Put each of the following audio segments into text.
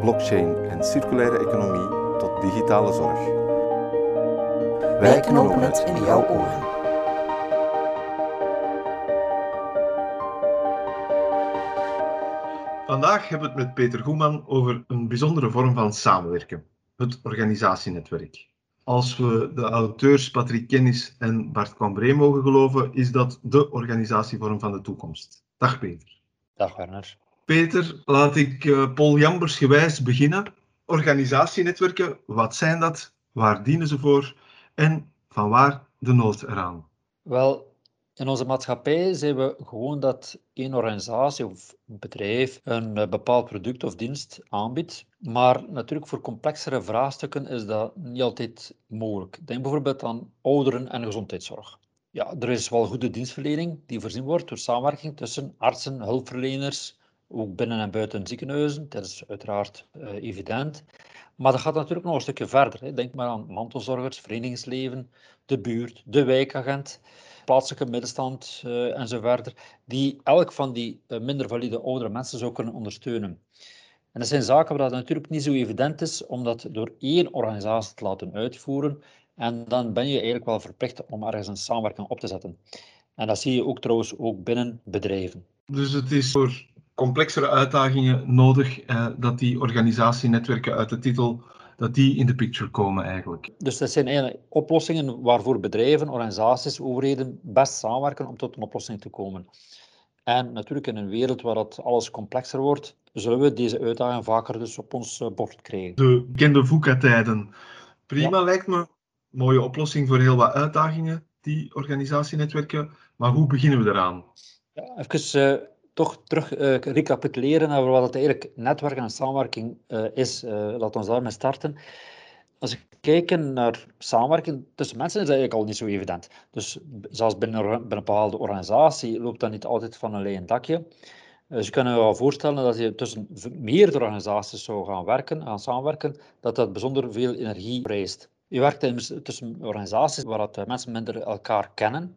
blockchain en circulaire economie tot digitale zorg. Wij knopen het in jouw oren. Vandaag hebben we het met Peter Goeman over een bijzondere vorm van samenwerken, het organisatienetwerk. Als we de auteurs Patrick Kennis en Bart Cambré mogen geloven, is dat de organisatievorm van de toekomst. Dag Peter. Dag Werner. Peter, laat ik uh, Paul Jambers gewijs beginnen. Organisatienetwerken, wat zijn dat? Waar dienen ze voor? En van waar de nood eraan? Wel, in onze maatschappij zijn we gewoon dat één organisatie of bedrijf een eh, bepaald product of dienst aanbiedt. Maar natuurlijk voor complexere vraagstukken is dat niet altijd mogelijk. Denk bijvoorbeeld aan ouderen en gezondheidszorg. Ja, er is wel goede dienstverlening die voorzien wordt door samenwerking tussen artsen, hulpverleners, ook binnen en buiten ziekenhuizen. Dat is uiteraard uh, evident. Maar dat gaat natuurlijk nog een stukje verder. Denk maar aan mantelzorgers, verenigingsleven, de buurt, de wijkagent plaatselijke middenstand uh, enzovoort, die elk van die uh, minder valide oudere mensen zou kunnen ondersteunen. En dat zijn zaken waar dat natuurlijk niet zo evident is om dat door één organisatie te laten uitvoeren. En dan ben je eigenlijk wel verplicht om ergens een samenwerking op te zetten. En dat zie je ook trouwens ook binnen bedrijven. Dus het is voor complexere uitdagingen nodig eh, dat die organisatienetwerken uit de titel dat die in de picture komen eigenlijk. Dus dat zijn eigenlijk oplossingen waarvoor bedrijven, organisaties, overheden best samenwerken om tot een oplossing te komen. En natuurlijk in een wereld waar dat alles complexer wordt, zullen we deze uitdagingen vaker dus op ons eh, bord krijgen. De bekende VUCA-tijden. Prima, lijkt me. Mooie oplossing voor heel wat uitdagingen, die organisatienetwerken. Maar hoe beginnen we eraan? Ja, even uh, toch terug uh, recapituleren over wat het eigenlijk netwerk en samenwerking uh, is. Uh, laten we daarmee starten. Als we kijken naar samenwerking tussen mensen, is dat eigenlijk al niet zo evident. Dus zelfs binnen, binnen een bepaalde organisatie loopt dat niet altijd van een leien dakje. Dus je kan je wel voorstellen dat je tussen meerdere organisaties zou gaan werken, gaan samenwerken, dat dat bijzonder veel energie vereist. Je werkt tussen organisaties waar dat mensen minder elkaar kennen.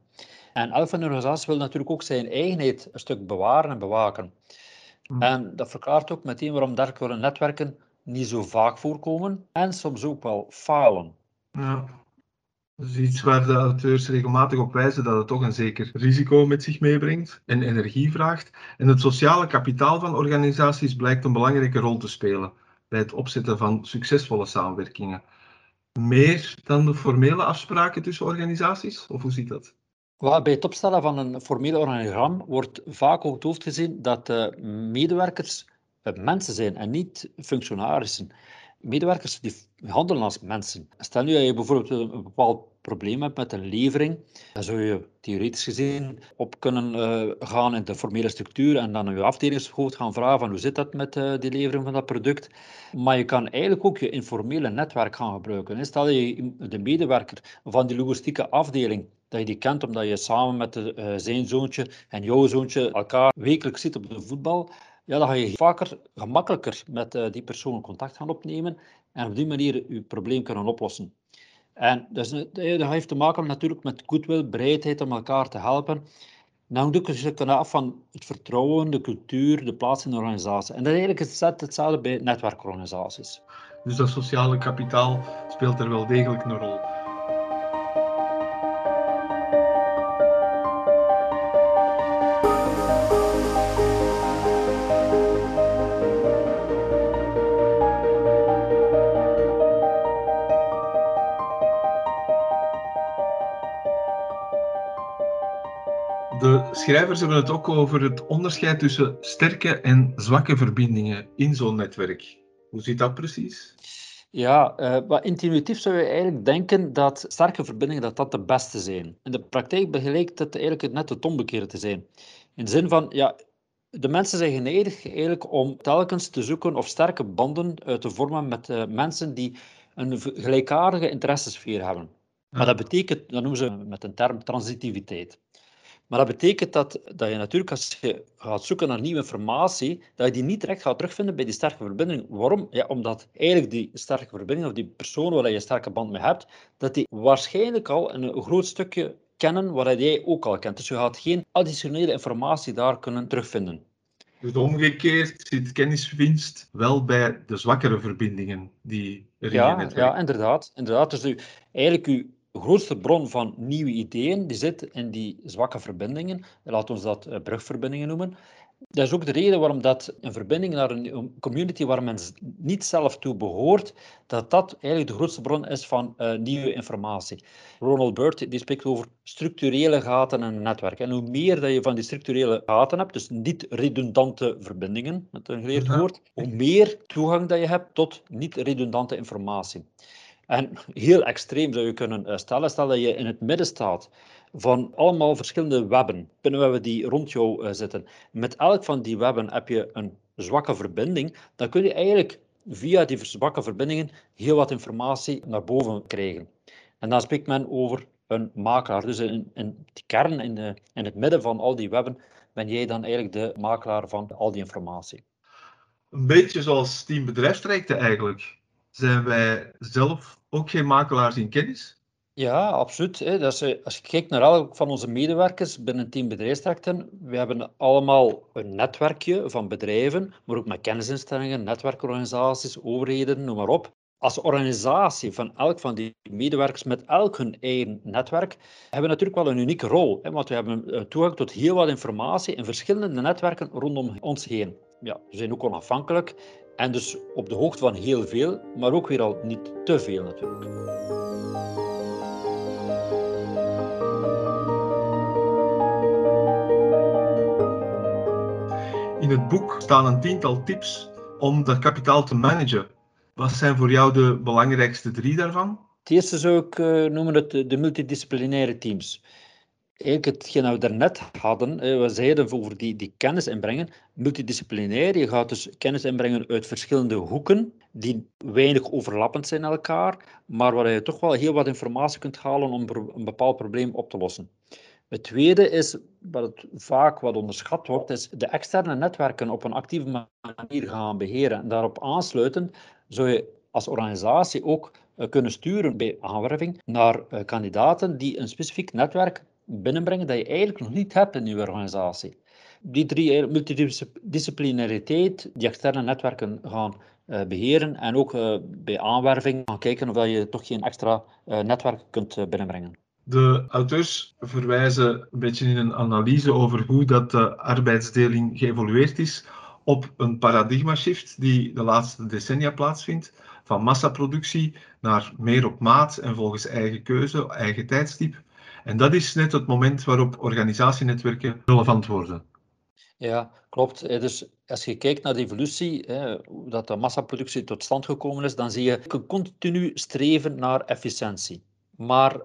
En elk van de organisaties wil natuurlijk ook zijn eigenheid een stuk bewaren en bewaken. Hmm. En dat verklaart ook meteen waarom dergelijke netwerken niet zo vaak voorkomen en soms ook wel falen. Ja. Dat is iets waar de auteurs regelmatig op wijzen dat het toch een zeker risico met zich meebrengt en energie vraagt. En het sociale kapitaal van organisaties blijkt een belangrijke rol te spelen bij het opzetten van succesvolle samenwerkingen. Meer dan de formele afspraken tussen organisaties? Of hoe ziet dat? Bij het opstellen van een formeel organigram wordt vaak op het hoofd gezien dat de medewerkers mensen zijn en niet functionarissen. Medewerkers die handelen als mensen. Stel nu dat je bijvoorbeeld een bepaald probleem hebt met een levering, dan zou je theoretisch gezien op kunnen uh, gaan in de formele structuur en dan je afdelingshoofd gaan vragen van hoe zit dat met die levering van dat product. Maar je kan eigenlijk ook je informele netwerk gaan gebruiken. Stel je de medewerker van die logistieke afdeling dat je die kent omdat je samen met de, uh, zijn zoontje en jouw zoontje elkaar wekelijks ziet op de voetbal, ja, dan ga je vaker, gemakkelijker met uh, die persoon contact gaan opnemen en op die manier je probleem kunnen oplossen. En dus, dat heeft te maken natuurlijk met goodwill, bereidheid om elkaar te helpen. Dan hangt een stukje af van het vertrouwen, de cultuur, de plaats in de organisatie. En dat is eigenlijk hetzelfde bij netwerkorganisaties. Dus dat sociale kapitaal speelt er wel degelijk een rol. Schrijvers hebben het ook over het onderscheid tussen sterke en zwakke verbindingen in zo'n netwerk. Hoe zit dat precies? Ja, uh, intuïtief zou je eigenlijk denken dat sterke verbindingen dat dat de beste zijn. In de praktijk blijkt het eigenlijk net het omgekeerde te zijn. In de zin van, ja, De mensen zijn geneigd eigenlijk om telkens te zoeken of sterke banden uh, te vormen met uh, mensen die een gelijkaardige interessesfeer hebben. Maar dat betekent, dat noemen ze met een term transitiviteit. Maar dat betekent dat, dat je natuurlijk als je gaat zoeken naar nieuwe informatie, dat je die niet direct gaat terugvinden bij die sterke verbinding. Waarom? Ja, omdat eigenlijk die sterke verbinding, of die persoon waar je een sterke band mee hebt, dat die waarschijnlijk al een groot stukje kennen wat jij ook al kent. Dus je gaat geen additionele informatie daar kunnen terugvinden. Dus omgekeerd zit kenniswinst wel bij de zwakkere verbindingen die er ja, in het Ja, inderdaad. inderdaad. Dus u, eigenlijk uw grootste bron van nieuwe ideeën die zit in die zwakke verbindingen. Laten we dat eh, brugverbindingen noemen. Dat is ook de reden waarom dat een verbinding naar een community waar men niet zelf toe behoort, dat dat eigenlijk de grootste bron is van uh, nieuwe informatie. Ronald Burt die spreekt over structurele gaten in een netwerk. En hoe meer dat je van die structurele gaten hebt, dus niet redundante verbindingen, met een geleerd woord, hoe meer toegang dat je hebt tot niet redundante informatie. En heel extreem zou je kunnen eh, stellen, stel dat je in het midden staat van allemaal verschillende webben, pinnenwebben die rond jou uh, zitten. Met elk van die webben heb je een zwakke verbinding, dan kun je eigenlijk via die zwakke verbindingen heel wat informatie naar boven krijgen. En dan spreekt men over een makelaar. Dus in, in die kern, in, de, in het midden van al die webben, ben jij dan eigenlijk de makelaar van al die informatie. Een beetje zoals Team Bedrijfstrajecten eigenlijk. Zijn wij zelf ook geen makelaars in kennis? Ja, absoluut. Hè. Dat is, eh, als je kijkt naar elk van onze medewerkers binnen Team Bedrijfstrajecten, we hebben allemaal een netwerkje van bedrijven, maar ook met kennisinstellingen, netwerkorganisaties, overheden, noem maar op. Als organisatie van elk van die medewerkers met elk hun eigen netwerk, hebben we natuurlijk wel een unieke rol. Hè, want we hebben eh, toegang tot heel wat informatie in verschillende netwerken rondom ons heen. Ja, we zijn ook onafhankelijk en dus op de hoogte van heel veel, maar ook weer al niet te veel natuurlijk. In het boek staan een tiental tips om dat kapitaal te managen. Wat zijn voor jou de belangrijkste drie daarvan? Het eerste zou ik uh, noemen het, de multidisciplinaire teams eigenlijk hetgeen we daarnet hadden, we zeiden over die, die kennis inbrengen, multidisciplinair. Je gaat dus kennis inbrengen uit verschillende hoeken, die weinig overlappend zijn elkaar, maar waar je toch wel heel wat informatie kunt halen om een bepaald probleem op te lossen. Het tweede is, wat vaak wat onderschat wordt, is de externe netwerken op een actieve manier gaan beheren. En daarop aansluiten zou je als organisatie ook eh, kunnen sturen bij aanwerving naar eh, kandidaten die een specifiek netwerk binnenbrengen dat je eigenlijk nog niet hebt in je organisatie. Die drie multidisciplinariteit, die externe netwerken gaan uh, beheren en ook uh, bij aanwerving gaan kijken of je toch geen extra netwerk kunt binnenbrengen. De auteurs verwijzen een beetje in een analyse over hoe dat de arbeidsdeling geëvolueerd is op een paradigma-shift die de laatste decennia plaatsvindt, van massaproductie naar meer op maat en volgens eigen keuze, eigen tijdstip, en dat is net het moment waarop organisatienetwerken relevant worden. Ja, klopt. Dus als je kijkt naar de evolutie, hoe dat de massaproductie tot stand gekomen is, dan zie je een continu streven naar efficiëntie. Maar uh,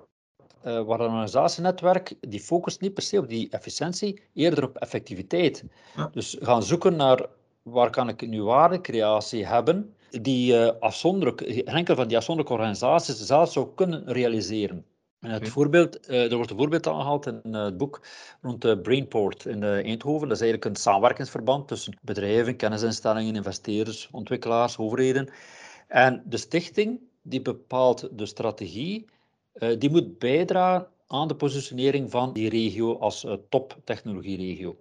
waar een organisatienetwerk, die focust niet per se op die efficiëntie, eerder op effectiviteit. Ja. Dus gaan zoeken naar waar kan ik nu waardecreatie hebben, die uh, afzonderlijk, enkel van die afzonderlijke organisaties zelf zou kunnen realiseren. Het voorbeeld, uh, er wordt een voorbeeld aangehaald in uh, het boek rond de Brainport in uh, Eindhoven. Dat is eigenlijk een samenwerkingsverband tussen bedrijven, kennisinstellingen, investeerders, ontwikkelaars, overheden. En de stichting die bepaalt de strategie, die moet bijdragen aan de positionering van die regio als toptechnologieregio.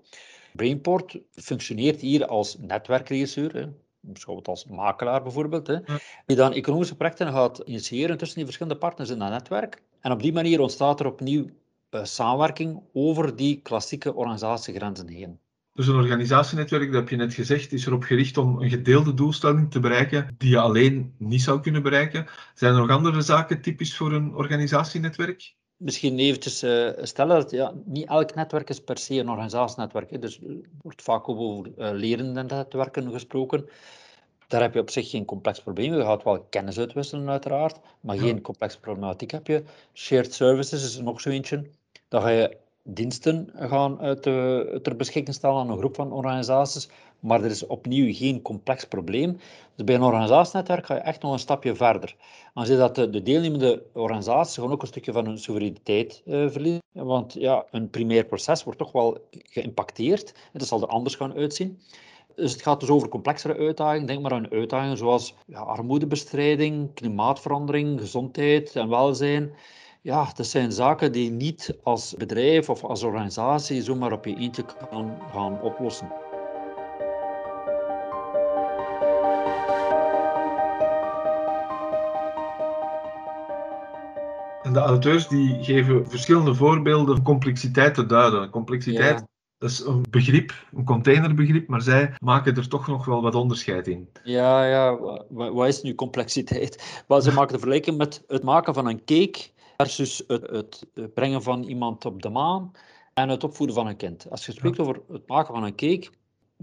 Brainport functioneert hier als netwerkregisseur, beschouw het als makelaar bijvoorbeeld, hè, die dan economische projecten gaat initiëren tussen die verschillende partners in dat netwerk. En op die manier ontstaat er opnieuw uh, samenwerking over die klassieke organisatiegrenzen heen. Dus een organisatienetwerk, dat heb je net gezegd, is erop gericht om een gedeelde doelstelling te bereiken die je alleen niet zou kunnen bereiken. Zijn er nog andere zaken typisch voor een organisatienetwerk? Misschien eventjes uh, stellen dat ja, niet elk netwerk is per se een organisatienetwerk. Hè. Dus er wordt vaak over uh, lerende netwerken gesproken. Daar heb je op zich geen complex probleem. Je gaat wel kennis uitwisselen, uiteraard, maar geen complexe problematiek heb je. Shared services is nog zo eentje. Dan ga je diensten gaan te, ter beschikking stellen aan een groep van organisaties, maar er is opnieuw geen complex probleem. Dus bij een organisatienetwerk ga je echt nog een stapje verder. Je dat de, de deelnemende organisaties gewoon ook een stukje van hun soevereiniteit uh, verliezen. Want ja, een primair proces wordt toch wel geïmpacteerd. Dat zal er anders gaan uitzien. Dus het gaat dus over complexere uitdagingen. Denk maar aan uitdagingen zoals ja, armoedebestrijding, klimaatverandering, gezondheid en welzijn. Ja, dat zijn zaken die niet als bedrijf of als organisatie zomaar op je eentje kan gaan oplossen. En de auteurs die geven verschillende voorbeelden om complexiteit te duiden. Complexiteit dat is een begrip, een containerbegrip, maar zij maken er toch nog wel wat onderscheid in. Ja, ja. Wat is nu complexiteit? Wel, ze maken de vergelijking met het maken van een cake versus het, het, brengen van iemand op de maan en het opvoeden van een kind. Als je spreekt over het maken van een cake,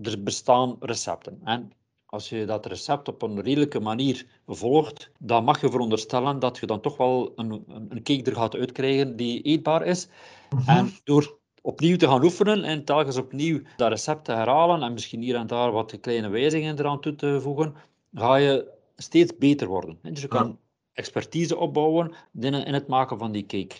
er bestaan recepten. En als je dat recept op een redelijke manier volgt, dan mag je veronderstellen dat je dan toch wel een, een cake er gaat uitkrijgen die eetbaar is. Mhm. En door opnieuw te gaan oefenen en telkens opnieuw dat recept te herhalen en misschien hier en daar wat kleine wijzigingen eraan toe te voegen, ga je steeds beter worden. Dus je kan expertise opbouwen in het maken van die cake.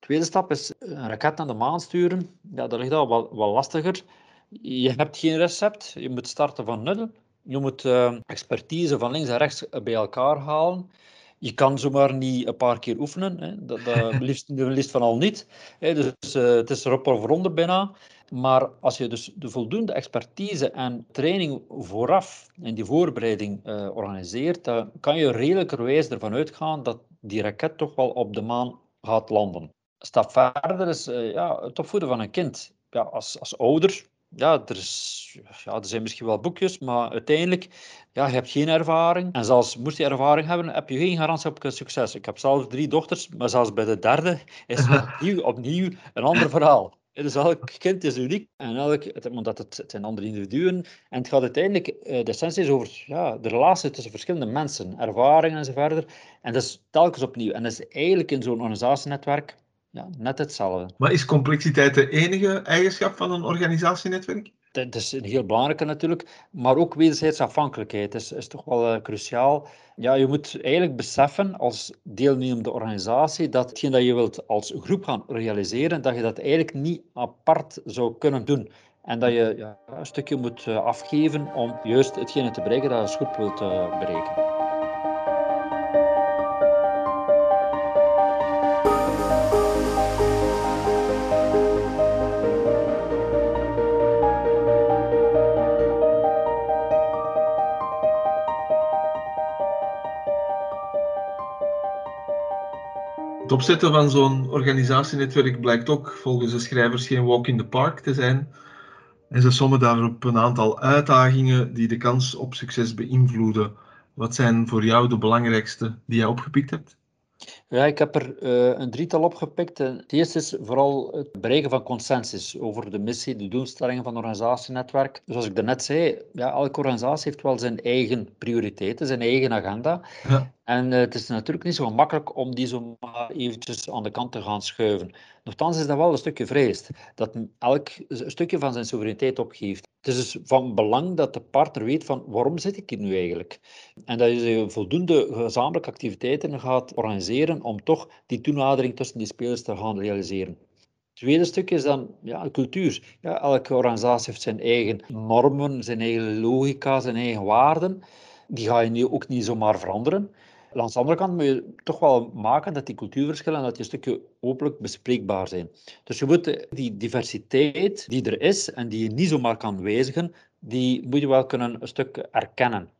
De tweede stap is een raket naar de maan sturen. Ja, dat ligt al wat, wat lastiger. Je hebt geen recept, je moet starten van nul. Je moet uh, expertise van links en rechts bij elkaar halen. Je kan zomaar niet een paar keer oefenen. Hè. Dat, dat liefst, liefst van al niet. Hè. Dus uh, het is erop of eronder bijna. Maar als je dus de voldoende expertise en training vooraf en die voorbereiding uh, organiseert, dan kan je redelijkerwijs ervan uitgaan dat die raket toch wel op de maan gaat landen. Stap verder is uh, ja, het opvoeden van een kind. Ja, als, als ouder ja, er, is, ja, er zijn misschien wel boekjes, maar uiteindelijk, ja, je hebt geen ervaring. En zelfs moest je ervaring hebben, heb je geen garantie op succes. Ik heb zelf drie dochters, maar zelfs bij de derde is het opnieuw, opnieuw een ander verhaal. Dus elk kind is uniek en elk, omdat het, het zijn andere individuen. En het gaat uiteindelijk, eh, de essentie is over ja, de relatie tussen verschillende mensen, ervaringen enzovoort. En dat is telkens opnieuw. En dat is eigenlijk in zo'n organisatienetwerk ja, net hetzelfde. Maar is complexiteit de enige eigenschap van een organisatienetwerk? Dat is een heel belangrijke natuurlijk, maar ook wederzijds afhankelijkheid is, is toch wel uh, cruciaal. Ja, je moet eigenlijk beseffen als deelnemende organisatie dat hetgeen dat je wilt als groep gaan realiseren, dat je dat eigenlijk niet apart zou kunnen doen. En dat je ja, een stukje moet uh, afgeven om juist hetgene te bereiken dat je als groep wilt uh, bereiken. Het opzetten van zo'n organisatienetwerk blijkt ook volgens de schrijvers geen walk in the park te zijn. En ze sommen daarop een aantal uitdagingen die de kans op succes beïnvloeden. Wat zijn voor jou de belangrijkste die jij opgepikt hebt? Ja, ik heb er uh, een drietal opgepikt. Het eerste is vooral het bereiken van consensus over de missie, de doelstellingen van het organisatienetwerk. Zoals ik daarnet zei, ja, elke organisatie heeft wel zijn eigen prioriteiten, zijn eigen agenda. Ja. En uh, het is natuurlijk niet zo gemakkelijk om die zomaar eventjes aan de kant te gaan schuiven. Nochtans is dat wel een stukje vreesd, dat elk een stukje van zijn soevereiniteit opgeeft. Het is dus van belang dat de partner weet van waarom zit ik hier nu eigenlijk? En dat je voldoende gezamenlijke activiteiten gaat organiseren om toch die toenadering tussen die spelers te gaan realiseren. Het tweede stuk is dan ja, cultuur. Ja, elke organisatie heeft zijn eigen normen, zijn eigen logica, zijn eigen waarden. Die ga je nu ook niet zomaar veranderen. Aan de andere kant moet je toch wel maken dat die cultuurverschillen dat die een stukje openlijk bespreekbaar zijn. Dus je moet die diversiteit die er is en die je niet zomaar kan wijzigen, die moet je wel kunnen een stuk erkennen.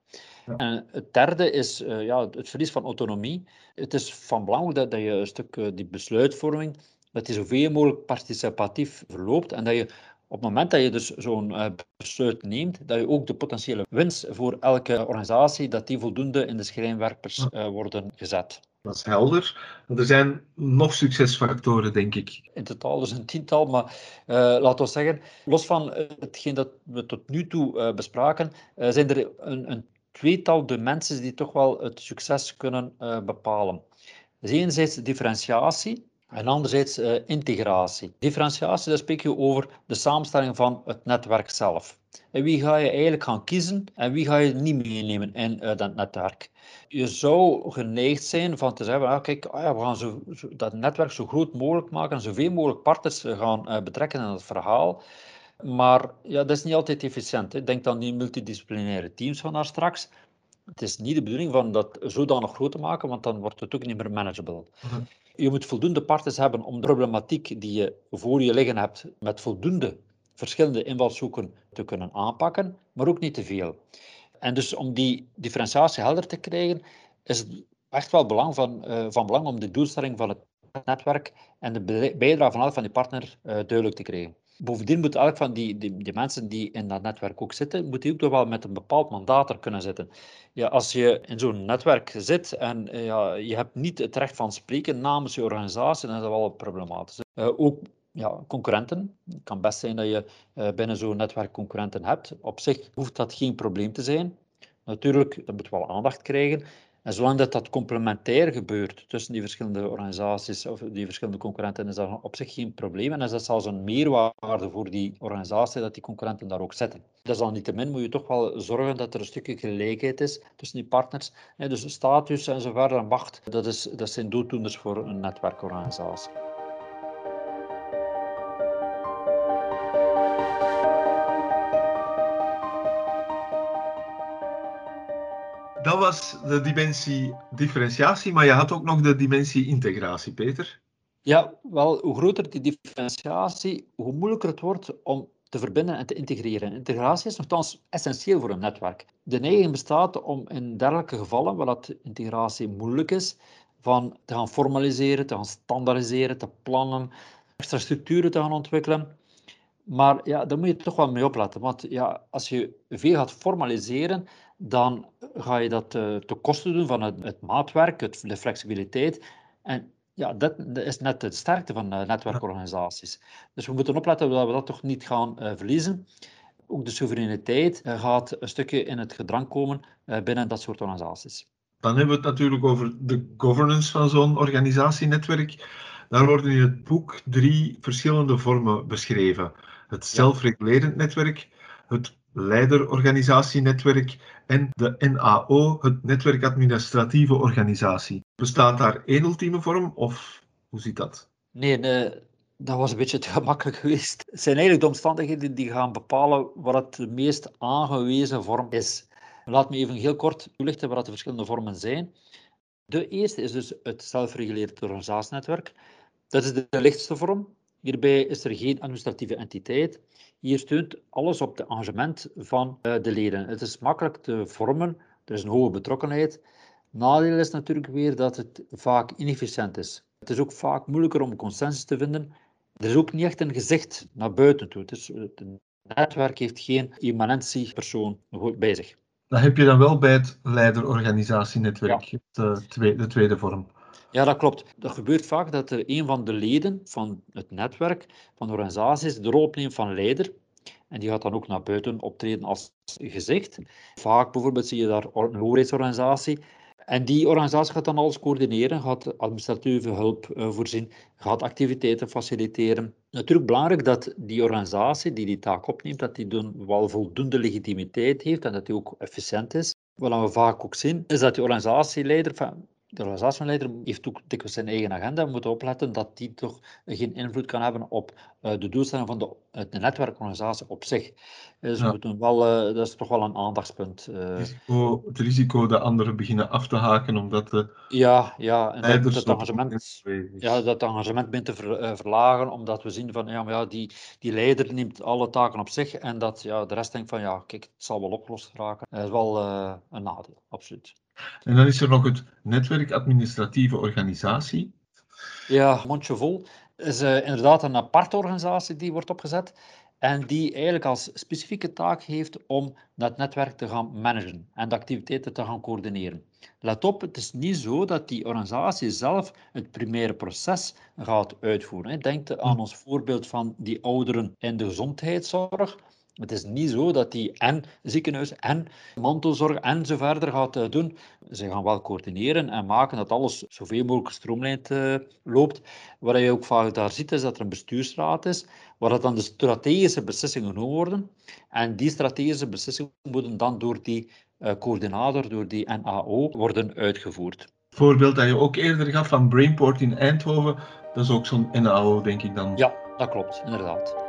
En het derde is uh, ja, het verlies van autonomie. Het is van belang dat, dat je een stuk uh, die besluitvorming, dat die zoveel mogelijk participatief verloopt en dat je op het moment dat je dus zo'n uh, besluit neemt, dat je ook de potentiële winst voor elke organisatie, dat die voldoende in de schrijnwerpers uh, worden gezet. Dat is helder. Er zijn nog succesfactoren, denk ik. In totaal dus een tiental, maar uh, laten we zeggen, los van hetgeen dat we tot nu toe bespraken, zijn er een, een, tweetal de mensen die toch wel het succes kunnen bepalen. Dus enerzijds differentiatie, En anderzijds uh, integratie. Differentiatie, daar spreek je over de samenstelling van het netwerk zelf. En wie ga je eigenlijk gaan kiezen en wie ga je niet meenemen in uh, dat netwerk? Je zou geneigd zijn van te zeggen, ah, kijk, ah ja, we gaan zo, zo, dat netwerk zo groot mogelijk maken en zoveel mogelijk partners gaan betrekken in het verhaal. Maar ja, dat is niet altijd efficiënt. Hè. Denk aan die multidisciplinaire teams van daar straks. Het is niet de bedoeling van dat zodanig groot te maken, want dan wordt het ook niet meer manageable. Mhm. Je moet voldoende partners hebben om de problematiek die je voor je liggen hebt met voldoende verschillende invalshoeken te kunnen aanpakken, maar ook niet te veel. En dus om die differentiatie helder te krijgen, is het echt wel belang van, uh, van belang om de doelstelling van het netwerk en de bijdrage van elk van die partner uh, duidelijk te krijgen. Bovendien moet elk van die, die, mensen die in dat netwerk ook zitten, moet die ook toch wel met een bepaald mandaat er kunnen zitten. Ja, als je in zo'n netwerk zit en uh, ja, je hebt niet het recht van spreken namens je organisatie, dan is dat wel problematisch. Uh, ook ja, concurrenten. Het kan best zijn dat je binnen zo'n netwerk concurrenten hebt. Op zich hoeft dat geen probleem te zijn. Natuurlijk, dat moet wel aandacht krijgen. En zolang dat, dat complementair gebeurt tussen die verschillende organisaties of die verschillende concurrenten, is dat op zich geen probleem. En is dat zelfs een meerwaarde voor die organisatie dat die concurrenten daar ook zetten. Dus min moet je toch wel zorgen dat er een stukje gelijkheid is tussen die partners. Dus status en zo verder en macht, dat, is, dat zijn doeldoeners voor een netwerkorganisatie. Was de dimensie differentiatie, maar je had ook nog de dimensie integratie, Peter. Ja, wel, hoe groter die differentiatie, hoe moeilijker het wordt om te verbinden en te integreren. Integratie is nogthans essentieel voor een netwerk. De neiging bestaat om in dergelijke gevallen, waar dat integratie moeilijk is, van te gaan formaliseren, te gaan standaardiseren, te plannen, extra structuren te gaan ontwikkelen. Maar ja, daar moet je toch wel mee opletten. Want ja, als je veel gaat formaliseren, dan ga je dat uh, te kosten doen van het, het maatwerk, het, de flexibiliteit. En ja, dat, is net de sterkte van uh, netwerkorganisaties. Dus we moeten opletten dat we dat toch niet gaan uh, verliezen. Ook de soevereiniteit gaat een stukje in het gedrang komen binnen dat soort organisaties. Dan hebben we het natuurlijk over de governance van zo'n organisatienetwerk. Daar worden in het boek drie verschillende vormen beschreven. Het zelfregulerend netwerk, het leiderorganisatienetwerk en de NAO, het netwerk administratieve organisatie. Bestaat daar één ultieme vorm of hoe ziet dat? Nee, dat was een beetje te gemakkelijk geweest. Het zijn eigenlijk de omstandigheden die gaan bepalen wat het de meest aangewezen vorm is. Laat me even heel kort toelichten wat de verschillende vormen zijn. De eerste is dus het zelfreguleerd organisatienetwerk. Dat is de lichtste vorm. Hierbij is er geen administratieve entiteit. Hier steunt alles op het engagement van eh, de leden. Het is makkelijk te vormen, er is een hoge betrokkenheid. Nadeel is natuurlijk weer dat het vaak inefficiënt is. Het is ook vaak moeilijker om consensus te vinden. Er is ook niet echt een gezicht naar buiten toe. Het, het netwerk heeft geen immanentiepersoon bij zich. Dat heb je dan wel bij het leiderorganisatienetwerk, ja. de, tweede, de tweede vorm. Ja, dat klopt. Dat gebeurt vaak dat er een van de leden van het netwerk, van de organisaties, de rol opneemt van leider. En die gaat dan ook naar buiten optreden als gezicht. Vaak bijvoorbeeld zie je daar een overheidsorganisatie. En die organisatie gaat dan alles coördineren, gaat administratieve hulp uh, voorzien, gaat activiteiten faciliteren. Natuurlijk belangrijk dat die organisatie die die taak opneemt, dat die dan wel voldoende legitimiteit heeft en dat die ook efficiënt is. Wat we vaak ook zien, is dat die organisatieleider, de organisatieleider heeft ook dikwijls zijn eigen agenda. We moeten opletten dat die toch geen invloed kan hebben op uh, de doelstelling van de, de, netwerkorganisatie op zich. Dus ja. we moeten wel, uh, dat is toch wel een aandachtspunt. Uh, risico, het risico dat anderen beginnen af te haken omdat de Ja, ja en dat, dat, engagement, ja, dat engagement begint te ver, verlagen, omdat we zien van ja, maar ja, die, die leider neemt alle taken op zich en dat ja, de rest denkt van ja, kijk, het zal wel opgelost raken. Dat is wel een nadeel, absoluut. En dan is er nog het netwerk administratieve organisatie. Ja, mondje vol. is uh, inderdaad een aparte organisatie die wordt opgezet en die eigenlijk als specifieke taak heeft om dat netwerk te gaan managen en de activiteiten te gaan coördineren. Let op, het is niet zo dat die organisatie zelf het primaire proces gaat uitvoeren. Denk aan ons voorbeeld van die ouderen in de gezondheidszorg Het is niet zo dat die en ziekenhuis en mantelzorg en zo verder gaat eh, doen. Ze gaan wel coördineren en maken dat alles zoveel mogelijk stroomlijnd uh, loopt. Wat je ook vaak daar ziet, is dat er een bestuursraad is, waar dan de strategische beslissingen genomen worden. En die strategische beslissingen moeten dan door die uh, coördinator, door die NAO, worden uitgevoerd. Voorbeeld dat je ook eerder gaf van Brainport in Eindhoven, dat is ook zo'n NAO, denk ik dan. Ja, dat klopt, inderdaad.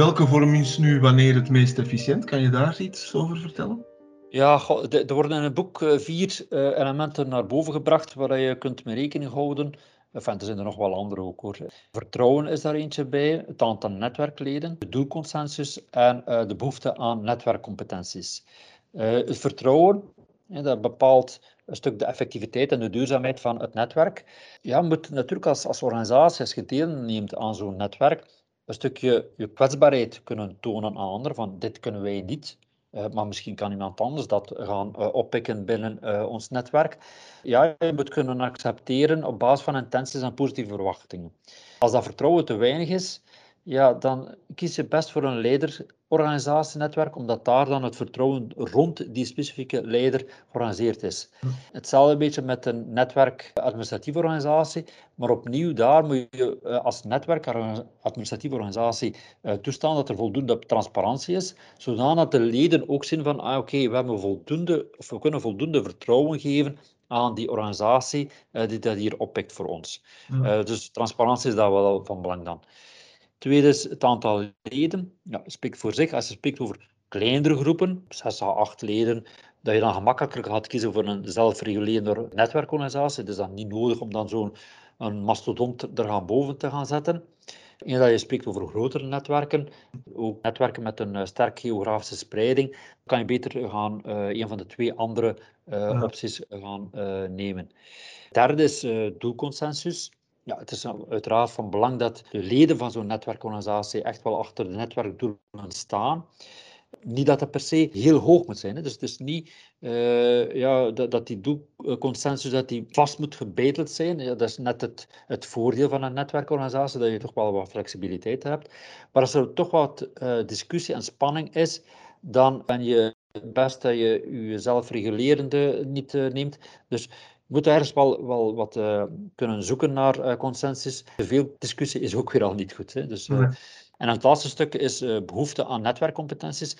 Welke vorm is nu wanneer het meest efficiënt? Kan je daar iets over vertellen? Ja, er worden in het boek eh, vier eh, elementen naar boven gebracht waar je kunt mee rekening houden. Enfin, er zijn er nog wel andere ook hoor. Vertrouwen is daar eentje bij, het aantal netwerkleden, de doelconsensus en uh, de behoefte aan netwerkcompetenties. Het vertrouwen, dat bepaalt een stuk de effectiviteit en de duurzaamheid van het netwerk. Ja, je moet natuurlijk als, als organisatie, als je deelneemt aan zo'n netwerk, een stukje je kwetsbaarheid kunnen tonen aan anderen, van dit kunnen wij niet, uh, maar misschien kan iemand anders dat gaan uh, oppikken binnen uh, ons netwerk. Ja, je moet kunnen accepteren op basis van intenties en positieve verwachtingen. Als dat vertrouwen te weinig is, ja, dan kies je best voor een leiderorganisatienetwerk, omdat daar dan het vertrouwen rond die specifieke leider georganiseerd is. Hetzelfde beetje met een netwerk-administratieve organisatie, maar opnieuw daar moet je eh, als netwerk-administratieve organisatie eh, toestaan dat er voldoende transparantie is, zodat de leden ook zien van, ah, oké, we hebben voldoende, of we kunnen voldoende vertrouwen geven aan die organisatie uh, die dat hier oppikt voor ons. Uh, dus transparantie is daar wel van belang dan. Tweede is het aantal leden. Ja, spreekt voor zich. Als je spreekt over kleinere groepen, 6 à 8 leden, dat je dan gemakkelijker gaat kiezen voor een zelfregulerende netwerkorganisatie. Het is dan niet nodig om dan zo'n een mastodont er gaan boven te gaan zetten. En dat je spreekt over grotere netwerken, ook netwerken met een sterk geografische spreiding, kan je beter gaan uh, een van de twee andere uh, ja. opties gaan uh, nemen. Derde is doelconsensus. Ja, het is uiteraard van belang dat de leden van zo'n netwerkorganisatie echt wel achter de netwerkdoelen staan. Niet dat dat per se heel hoog moet zijn. Hè. Dus het is niet uh, ja, dat, dat die doelconsensus dat die vast moet gebeiteld zijn. Ja, dat is net het, het voordeel van een netwerkorganisatie, dat je toch wel wat flexibiliteit hebt. Maar als er toch wat uh, discussie en spanning is, dan ben je het best dat je jezelf regulerende niet uh, neemt. Dus moet ergens wel, wel wat uh, kunnen zoeken naar uh, consensus. Te veel discussie is ook weer al niet goed. Hè? Dus, uh, nee. En het laatste stuk is behoefte aan netwerkcompetenties.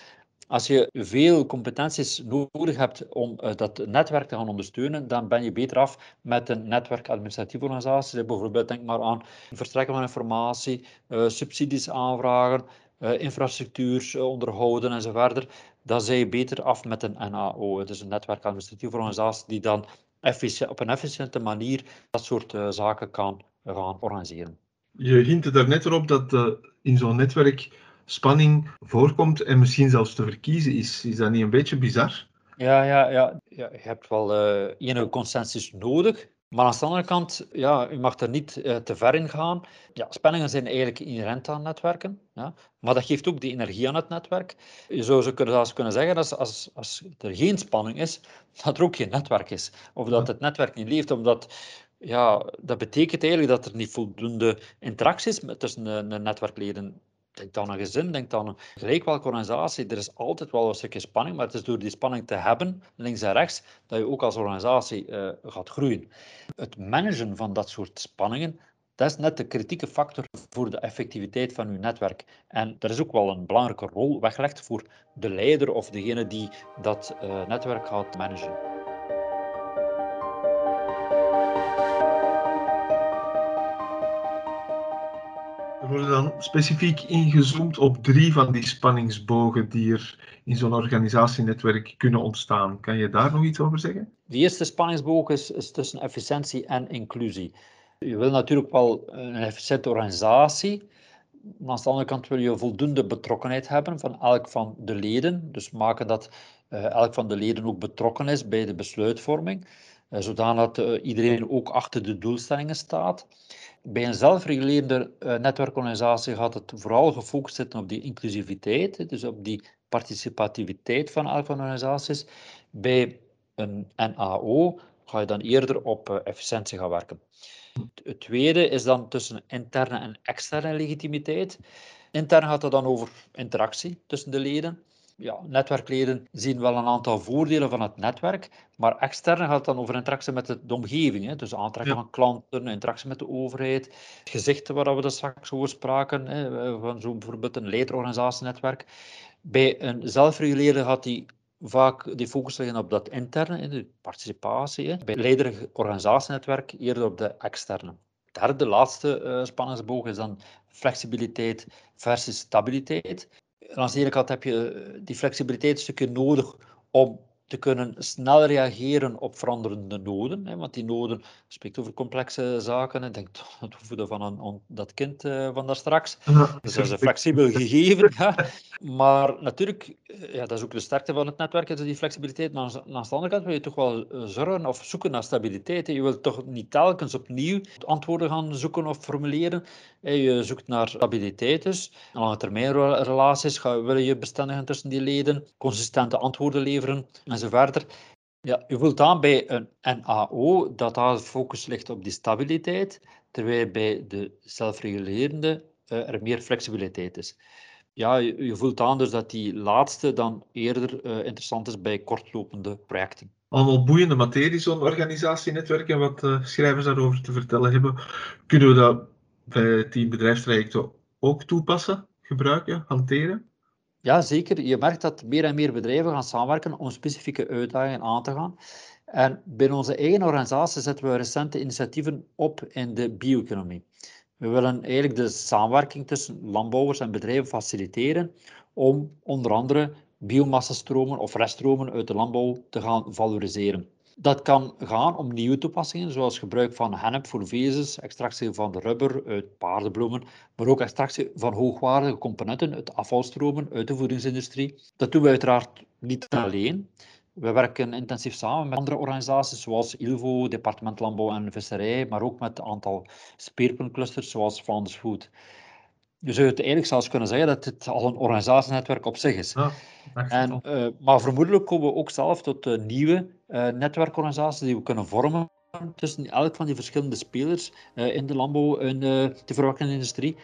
Als je veel competenties nodig hebt om dat netwerk te gaan ondersteunen, dan ben je beter af met een netwerkadministratieve organisatie. Bijvoorbeeld denk maar aan verstrekken van informatie, subsidies aanvragen, infrastructuur onderhouden enzovoort. Dan zijn je beter af met een NAO, Het is een netwerkadministratieve organisatie die dan op een efficiënte manier dat soort uh, zaken kan gaan organiseren. Je hint er net erop dat uh, in zo'n netwerk spanning voorkomt en misschien zelfs te verkiezen is. Is dat niet een beetje bizar? Ja, ja, ja. ja je hebt wel uh, enige consensus nodig. Maar aan de andere kant, ja, u mag er niet uh, te ver in gaan. Ja, spanningen zijn eigenlijk inherent aan netwerken, ja, maar dat geeft ook die energie aan het netwerk. Je zou zo kunnen, zelfs kunnen zeggen, dat als, als er geen spanning is, dat er ook geen netwerk is. Of dat het netwerk niet leeft, omdat ja, dat betekent eigenlijk dat er niet voldoende interactie is tussen de, de netwerkleden. Denk dan aan een gezin, denk dan aan gelijk welke organisatie. Er is altijd wel een stukje spanning, maar het is door die spanning te hebben, links en rechts, dat je ook als organisatie uh, gaat groeien. Het managen van dat soort spanningen, dat is net de kritieke factor voor de effectiviteit van uw netwerk. En er is ook wel een belangrijke rol weggelegd voor de leider of degene die dat uh, netwerk gaat managen. Dan specifiek ingezoomd op drie van die spanningsbogen die er in zo'n organisatienetwerk kunnen ontstaan. Kan je daar nog iets over zeggen? De eerste spanningsboog is, is tussen efficiëntie en inclusie. Je wil natuurlijk wel een efficiënte organisatie, maar aan de andere kant wil je voldoende betrokkenheid hebben van elk van de leden. Dus maken dat uh, elk van de leden ook betrokken is bij de besluitvorming. Uh, zodanig dat iedereen ook achter de doelstellingen staat. Bij een zelfregulerende netwerkorganisatie gaat het vooral gefocust zitten op die inclusiviteit, dus op die participativiteit van elke organisaties. Bij een NAO ga je dan eerder op efficiëntie gaan werken. Het tweede is dan tussen interne en externe legitimiteit. Intern gaat het dan over interactie tussen de leden. Ja, netwerkleden zien wel een aantal voordelen van het netwerk, maar extern gaat het dan over interactie met de, omgeving. Hè. Dus aantrekken van klanten, interactie met de overheid, gezichten waar we er straks over spraken, hè, van zo'n bijvoorbeeld een leiderorganisatienetwerk. Bij een zelfreguleerde gaat die vaak die focus liggen op dat interne, de participatie. Bij leider organisatienetwerk eerder op de externe. De derde, laatste uh, spanningsboog is dan flexibiliteit versus stabiliteit. Aan de ene kant heb je eh, die flexibiliteit een stukje nodig om te kunnen snel reageren op veranderende noden. Hè, want die noden spreekt over complexe zaken. Ik denk het opvoeden van een, dat kind uh, van daar straks. dus dat is een flexibel gegeven. Ja. Maar natuurlijk, eh, ja, dat is ook de sterkte van het netwerk, is die flexibiliteit. Maar aan de andere kant wil je toch wel eh, zorgen of zoeken naar stabiliteit. Je wilt toch niet telkens opnieuw antwoorden gaan zoeken of formuleren. Je zoekt naar stabiliteit dus. Lange termijn relaties wil je bestendigen tussen die leden, consistente antwoorden leveren enzovoort. Ja, u voelt aan bij een NAO dat daar focus ligt op die stabiliteit, terwijl bij de zelfregulerende uh, er meer flexibiliteit is. Ja, je, voelt aan dus dat die laatste dan eerder uh, interessant is bij kortlopende projecten. Allemaal boeiende materie, zo'n organisatienetwerk en wat uh, schrijvers daarover te vertellen hebben. Kunnen we dat bij Team Bedrijfstrajecten ook toepassen, gebruiken, hanteren? Ja, zeker. Je merkt dat meer en meer bedrijven gaan samenwerken om specifieke uitdagingen aan te gaan. En binnen onze eigen organisatie zetten we recente initiatieven op in de bio-economie. We willen eigenlijk de samenwerking tussen landbouwers en bedrijven faciliteren om onder andere biomassastromen of reststromen uit de landbouw te gaan valoriseren. Dat kan gaan om nieuwe toepassingen, zoals gebruik van hennep voor vezels, extractie van rubber uit paardenbloemen, maar ook extractie van hoogwaardige componenten uit afvalstromen uit de voedingsindustrie. Dat doen we uiteraard niet alleen. We werken intensief samen met andere organisaties zoals ILVO, Departement Landbouw en Visserij, maar ook met een aantal speerpuntclusters zoals Founders Food. Je zou het eigenlijk zelfs kunnen zeggen dat het al een organisatienetwerk op zich is. Ja, en, uh, maar vermoedelijk komen we ook zelf tot uh, nieuwe uh, netwerkorganisaties die we kunnen vormen tussen elk van die verschillende spelers in de landbouw en de verwerkende industrie.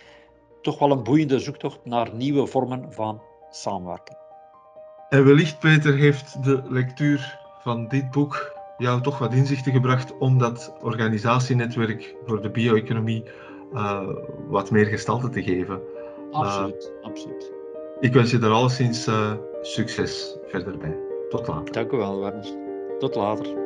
Toch wel een boeiende zoektocht naar nieuwe vormen van samenwerking. En wellicht, Peter, heeft de lectuur van dit boek jou toch wat inzichten gebracht om dat organisatienetwerk voor de bio-economie uh, wat meer gestalte te geven. Absoluut, uh, absoluut. Ik wens je er alleszins uh, succes verder bij. Tot later. Dank u wel, Werner. Tot later.